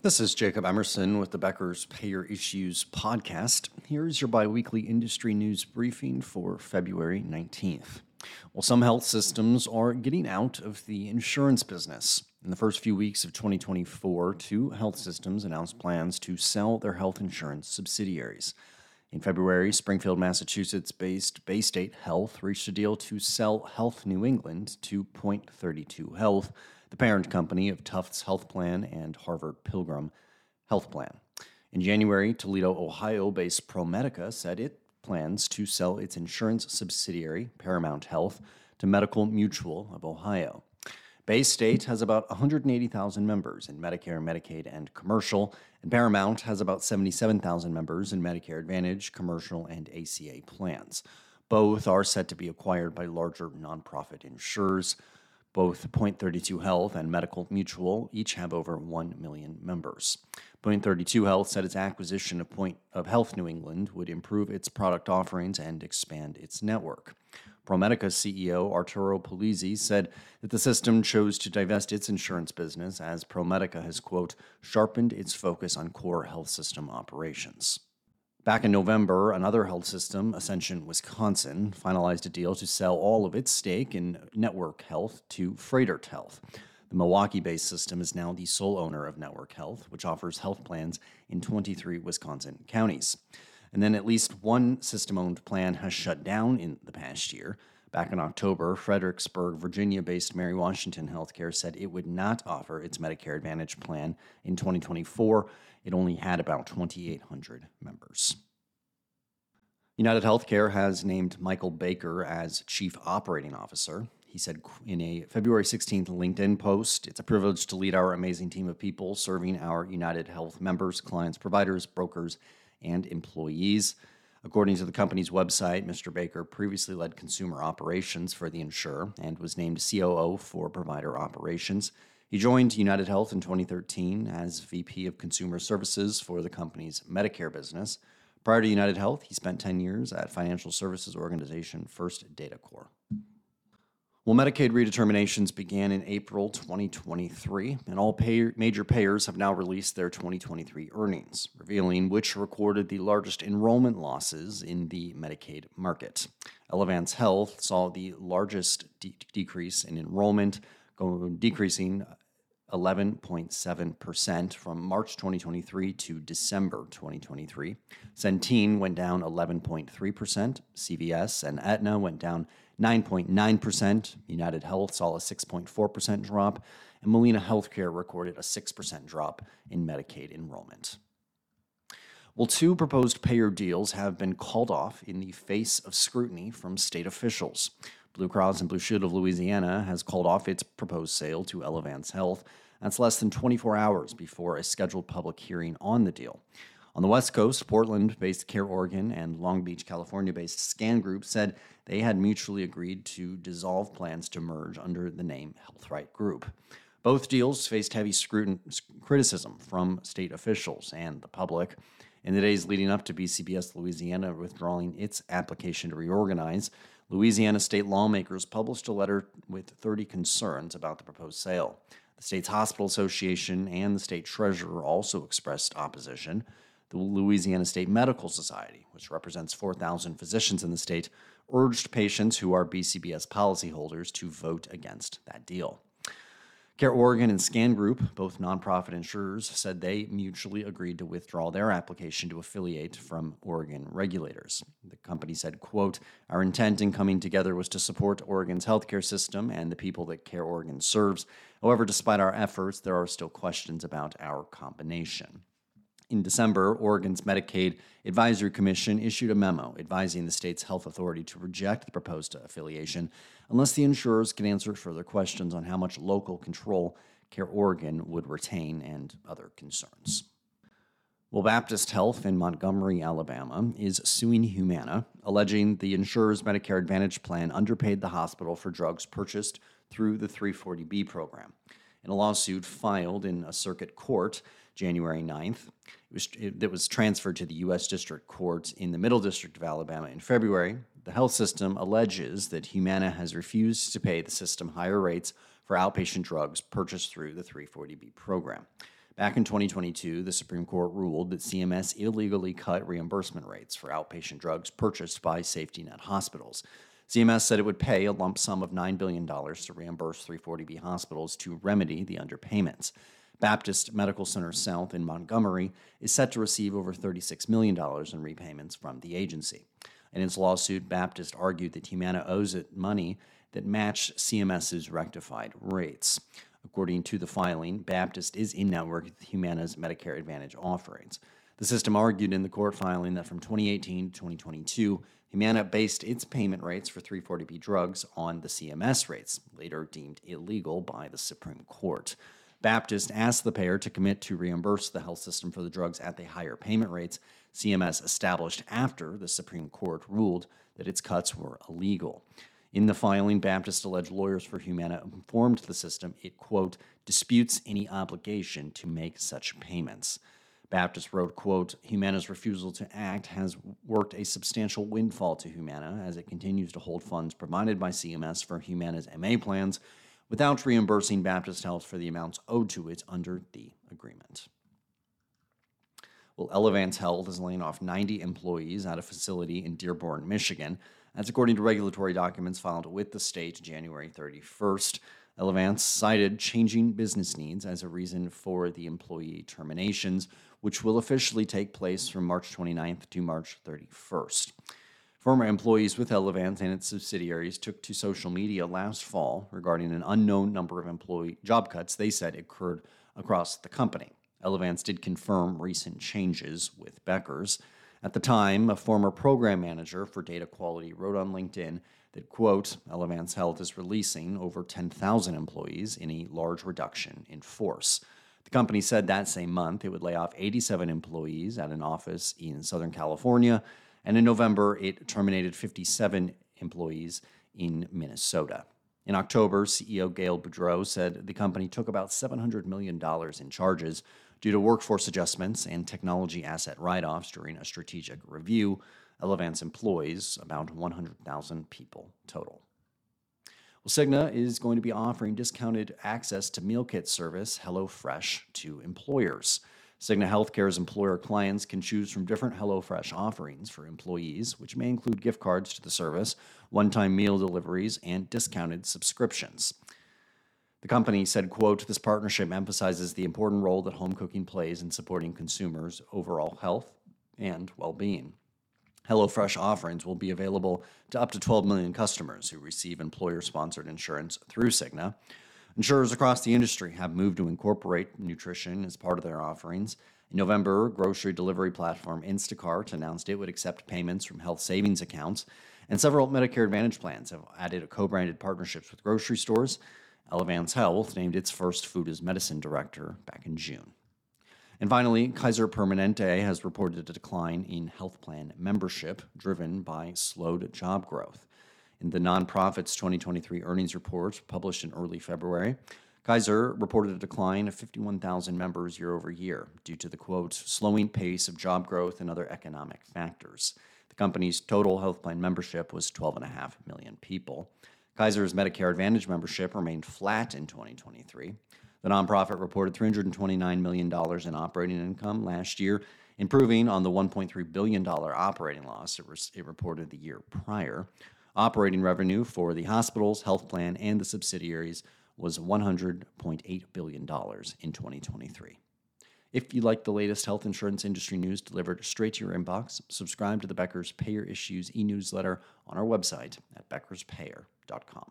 This is Jacob Emerson with the Becker's Payer Issues podcast. Here's your biweekly industry news briefing for February 19th. Well, some health systems are getting out of the insurance business. In the first few weeks of 2024, two health systems announced plans to sell their health insurance subsidiaries. In February, Springfield, Massachusetts based Baystate Health reached a deal to sell Health New England to Point 32 Health the parent company of Tufts Health Plan and Harvard Pilgrim Health Plan. In January, Toledo, Ohio based ProMedica said it plans to sell its insurance subsidiary, Paramount Health, to Medical Mutual of Ohio. Baystate has about 180,000 members in Medicare, Medicaid, and commercial, and Paramount has about 77,000 members in Medicare Advantage, commercial, and ACA plans. Both are set to be acquired by larger nonprofit insurers. Both Point 32 Health and Medical Mutual each have over 1 million members. Point 32 Health said its acquisition of Point of Health New England would improve its product offerings and expand its network. ProMedica CEO Arturo Polizzi said that the system chose to divest its insurance business as ProMedica has, quote, sharpened its focus on core health system operations. Back in November, another health system, Ascension Wisconsin, finalized a deal to sell all of its stake in Network Health to Froedtert Health. The Milwaukee based system is now the sole owner of Network Health, which offers health plans in 23 Wisconsin counties. And then at least one system owned plan has shut down in the past year. Back in October, Fredericksburg, Virginia based Mary Washington Healthcare said it would not offer its Medicare Advantage plan in 2024. It only had about 2,800 members. United Healthcare has named Michael Baker as Chief Operating Officer. He said in a February 16th LinkedIn post, It's a privilege to lead our amazing team of people serving our United Health members, clients, providers, brokers, and employees. According to the company's website, Mr. Baker previously led consumer operations for the insurer and was named COO for provider operations. He joined United Health in 2013 as VP of Consumer Services for the company's Medicare business. Prior to United Health, he spent 10 years at financial services organization First Data Corp. Well, Medicaid redeterminations began in April 2023, and all pay- major payers have now released their 2023 earnings, revealing which recorded the largest enrollment losses in the Medicaid market. Elevance Health saw the largest de- decrease in enrollment, going, decreasing 11.7% from March 2023 to December 2023. Centene went down 11.3%, CVS and Aetna went down 9.9%. United Health saw a 6.4% drop, and Molina Healthcare recorded a 6% drop in Medicaid enrollment. Well, two proposed payer deals have been called off in the face of scrutiny from state officials. Blue Cross and Blue Shield of Louisiana has called off its proposed sale to Elevance Health. That's less than 24 hours before a scheduled public hearing on the deal. On the West Coast, Portland based CareOregon and Long Beach, California based Scan Group said they had mutually agreed to dissolve plans to merge under the name HealthRight Group. Both deals faced heavy scrutin- criticism from state officials and the public. In the days leading up to BCBS Louisiana withdrawing its application to reorganize, Louisiana state lawmakers published a letter with 30 concerns about the proposed sale. The state's hospital association and the state treasurer also expressed opposition the Louisiana State Medical Society, which represents 4,000 physicians in the state, urged patients who are BCBS policyholders to vote against that deal. CareOregon and Scan Group, both nonprofit insurers, said they mutually agreed to withdraw their application to affiliate from Oregon regulators. The company said, quote, Our intent in coming together was to support Oregon's healthcare system and the people that CareOregon serves. However, despite our efforts, there are still questions about our combination. In December, Oregon's Medicaid Advisory Commission issued a memo advising the state's health authority to reject the proposed affiliation unless the insurers can answer further questions on how much local control CareOregon would retain and other concerns. Well, Baptist Health in Montgomery, Alabama, is suing Humana, alleging the insurer's Medicare Advantage plan underpaid the hospital for drugs purchased through the 340B program. In a lawsuit filed in a circuit court, January 9th. It was, it, was transferred to the U.S. District Court in the Middle District of Alabama in February. The health system alleges that Humana has refused to pay the system higher rates for outpatient drugs purchased through the 340B program. Back in 2022, the Supreme Court ruled that CMS illegally cut reimbursement rates for outpatient drugs purchased by safety net hospitals. CMS said it would pay a lump sum of $9 billion to reimburse 340B hospitals to remedy the underpayments. Baptist Medical Center South in Montgomery is set to receive over $36 million in repayments from the agency. In its lawsuit, Baptist argued that Humana owes it money that matched CMS's rectified rates. According to the filing, Baptist is in network with Humana's Medicare Advantage offerings. The system argued in the court filing that from 2018 to 2022, Humana based its payment rates for 340B drugs on the CMS rates, later deemed illegal by the Supreme Court. Baptist asked the payer to commit to reimburse the health system for the drugs at the higher payment rates CMS established after the Supreme Court ruled that its cuts were illegal. In the filing, Baptist alleged lawyers for Humana informed the system it, quote, disputes any obligation to make such payments. Baptist wrote, quote, Humana's refusal to act has worked a substantial windfall to Humana as it continues to hold funds provided by CMS for Humana's MA plans without reimbursing Baptist Health for the amounts owed to it under the agreement. Well, Elevance Health is laying off 90 employees at a facility in Dearborn, Michigan. That's according to regulatory documents filed with the state January 31st. Elevance cited changing business needs as a reason for the employee terminations, which will officially take place from March 29th to March 31st. Former employees with Elevance and its subsidiaries took to social media last fall regarding an unknown number of employee job cuts they said occurred across the company. Elevance did confirm recent changes with Becker's. At the time, a former program manager for data quality wrote on LinkedIn that, quote, Elevance Health is releasing over 10,000 employees in a large reduction in force. The company said that same month it would lay off 87 employees at an office in Southern California, and in November it terminated 57 employees in Minnesota. In October, CEO Gail Boudreau said the company took about $700 million in charges due to workforce adjustments and technology asset write offs during a strategic review. Elevance employs about 100,000 people total. Well, Cigna is going to be offering discounted access to meal kit service HelloFresh to employers. Cigna Healthcare's employer clients can choose from different HelloFresh offerings for employees, which may include gift cards to the service, one time meal deliveries, and discounted subscriptions. The company said, quote, this partnership emphasizes the important role that home cooking plays in supporting consumers' overall health and well-being. HelloFresh offerings will be available to up to 12 million customers who receive employer-sponsored insurance through Cigna. Insurers across the industry have moved to incorporate nutrition as part of their offerings. In November, grocery delivery platform Instacart announced it would accept payments from health savings accounts, and several Medicare Advantage plans have added co-branded partnerships with grocery stores Elevance Health named its first food as medicine director back in June. And finally, Kaiser Permanente has reported a decline in health plan membership driven by slowed job growth. In the nonprofit's 2023 earnings report published in early February, Kaiser reported a decline of 51,000 members year over year due to the quote, slowing pace of job growth and other economic factors. The company's total health plan membership was 12.5 million people. Kaiser's Medicare Advantage membership remained flat in 2023. The nonprofit reported $329 million in operating income last year, improving on the $1.3 billion operating loss it, it reported the year prior. Operating revenue for the hospitals, health plan, and the subsidiaries was $100.8 billion in 2023. If you like the latest health insurance industry news delivered straight to your inbox, subscribe to the Becker's Payer Issues e newsletter on our website at beckerspayer.com.